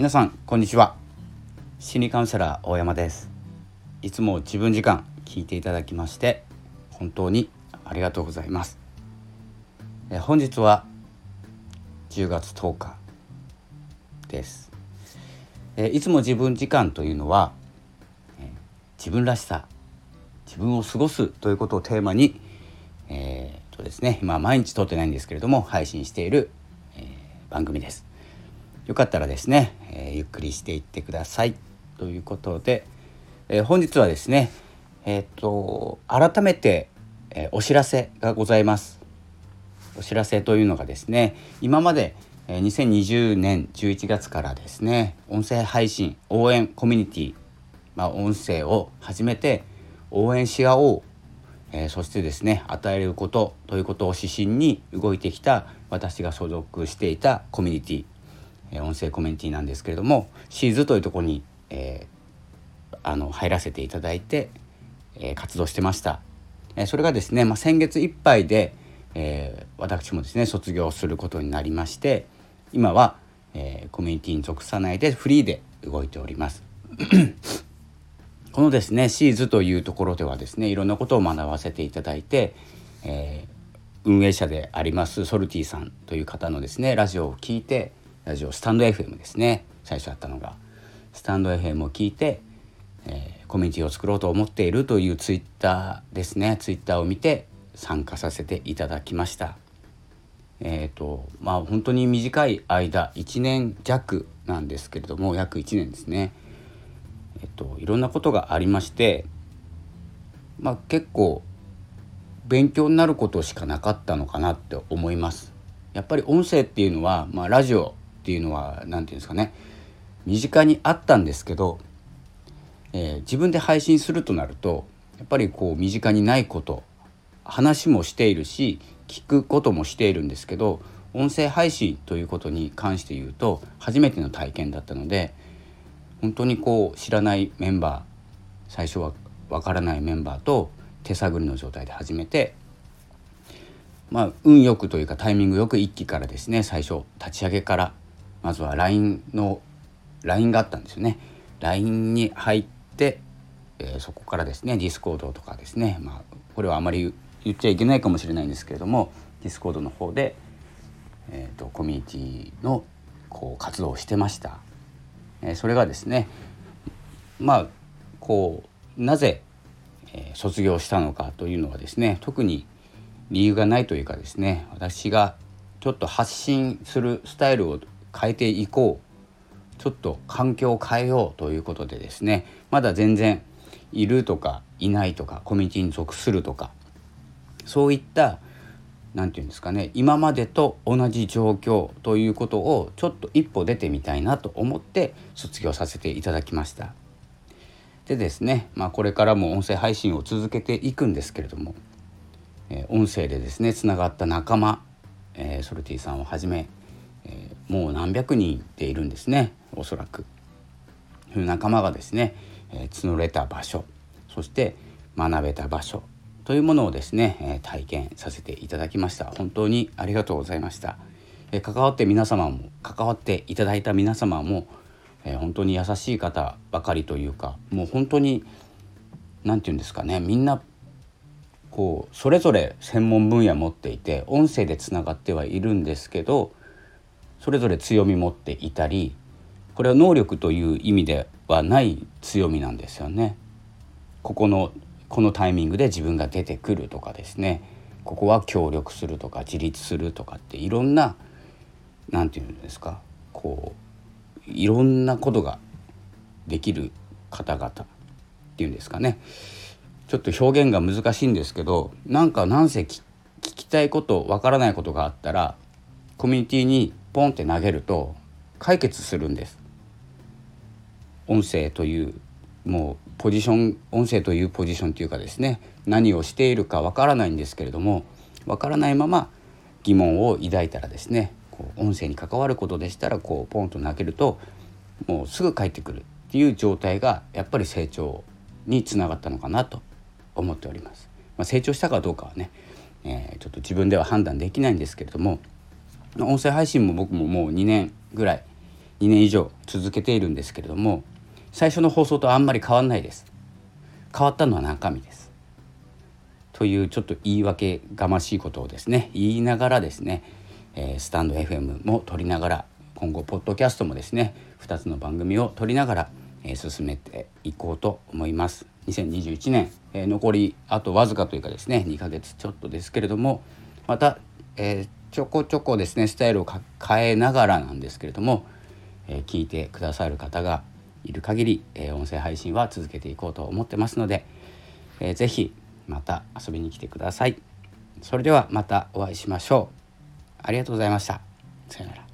皆さんこんにちは。心理カウンセラー大山です。いつも自分時間聞いていただきまして本当にありがとうございます。え本日は10月10日です。えいつも自分時間というのはえ自分らしさ自分を過ごすということをテーマにえー、とですね今毎日撮ってないんですけれども配信している、えー、番組です。よかったらですね、えー、ゆっくりしていってください。ということで、えー、本日はですねえっ、と改めて、え、お知らせがございます。お知らせというのがですね今まで2020年11月からですね音声配信応援コミュニティまあ、音声を始めて応援し合おう、えー、そしてですね与えることということを指針に動いてきた私が所属していたコミュニティ音声コメンティなんですけれどもシーズというところに、えー、あの入らせていただいて、えー、活動してました、えー、それがですね、まあ、先月いっぱいで、え私もですね卒業することになりまして今は、えコミュニティに属さないでフリーで動いております。このですねシーズというところではですねいろんなことを学ばせていただいて、え運営者でありますソルティさんという方のですねラジオを聞いてラジオスタンド FM ですね。最初あったのがスタンド FM を聞いて、えー、コミュニティを作ろうと思っているというツイッターですね。ツイッターを見て参加させていただきました。えっ、ー、とまあ本当に短い間1年弱なんですけれども約1年ですね。えっ、ー、といろんなことがありましてまあ結構勉強になることしかなかったのかなって思います。やっぱり音声っていうのは、まあ、ラジオっていうのは何て言うんですかね。身近にあったんですけど、えー、自分で配信するとなるとやっぱりこう身近にないこと話もしているし聞くこともしているんですけど音声配信ということに関して言うと初めての体験だったので本当にこう知らないメンバー最初はわからないメンバーと手探りの状態で始めてまあ運よくというかタイミングよく一期からですね最初立ち上げからまずは LINE の LINE があったんですよね。LINE に入って、えー、そこからですね Discordとかですね。まあこれはあまり言っちゃいけないかもしれないんですけれども Discordの方で、えーと、コミュニティのこう活動をしてました、えー、それがですねまあこうなぜ、えー、卒業したのかというのはですね特に理由がないというかですね私がちょっと発信するスタイルを変えていこう。ちょっと環境を変えようということでですね。まだ全然いるとかいないとかコミュニティに属するとか。そういった何て言うんですかね。今までと同じ状況ということをちょっと一歩出てみたいなと思って卒業させていただきました。でですね、まあ、これからも音声配信を続けていくんですけれども、えー、音声でですねつながった仲間、えー、ソルティさんをはじめえー、もう何百人でいるんですねおそらく。仲間がですね、えー、募れた場所そして学べた場所というものをですね、えー、体験させていただきました本当にありがとうございました、えー、関わって皆様も関わっていただいた皆様も、えー、本当に優しい方ばかりというかもう本当に何て言うんですかねみんなこうそれぞれ専門分野持っていて音声でつながってはいるんですけどそれぞれ強み持っていたりこれは能力という意味ではない強みなんですよね。ここのこのタイミングで自分が出てくるとかですねここは協力するとか自立するとかっていろんな何て言うんですかこういろんなことができる方々っていうんですかねちょっと表現が難しいんですけどなんかなんせ聞きたいことわからないことがあったらコミュニティにポンって投げると解決するんです。音声というもうポジション音声というポジションというかですね何をしているかわからないんですけれどもわからないまま疑問を抱いたらですねこう音声に関わることでしたらこうポンと投げるともうすぐ返ってくるっていう状態がやっぱり成長につながったのかなと思っております。まあ、成長したかどうかはね、えー、ちょっと自分では判断できないんですけれども音声配信も僕ももう2年ぐらい2年以上続けているんですけれども最初の放送とあんまり変わんないです。変わったのは中身です。というちょっと言い訳がましいことをですね言いながらですね、え、スタンド FM も撮りながら今後ポッドキャストもですね2つの番組を撮りながら、え、進めていこうと思います。2021年、え、残りあとわずかというかですね2ヶ月ちょっとですけれどもまた、えー、ちょこちょこですねスタイルを変えながらなんですけれども、え聞いてくださる方がいる限り、え音声配信は続けていこうと思ってますので、えー、ぜひまた遊びに来てください。それではまたお会いしましょう。ありがとうございました。さよなら。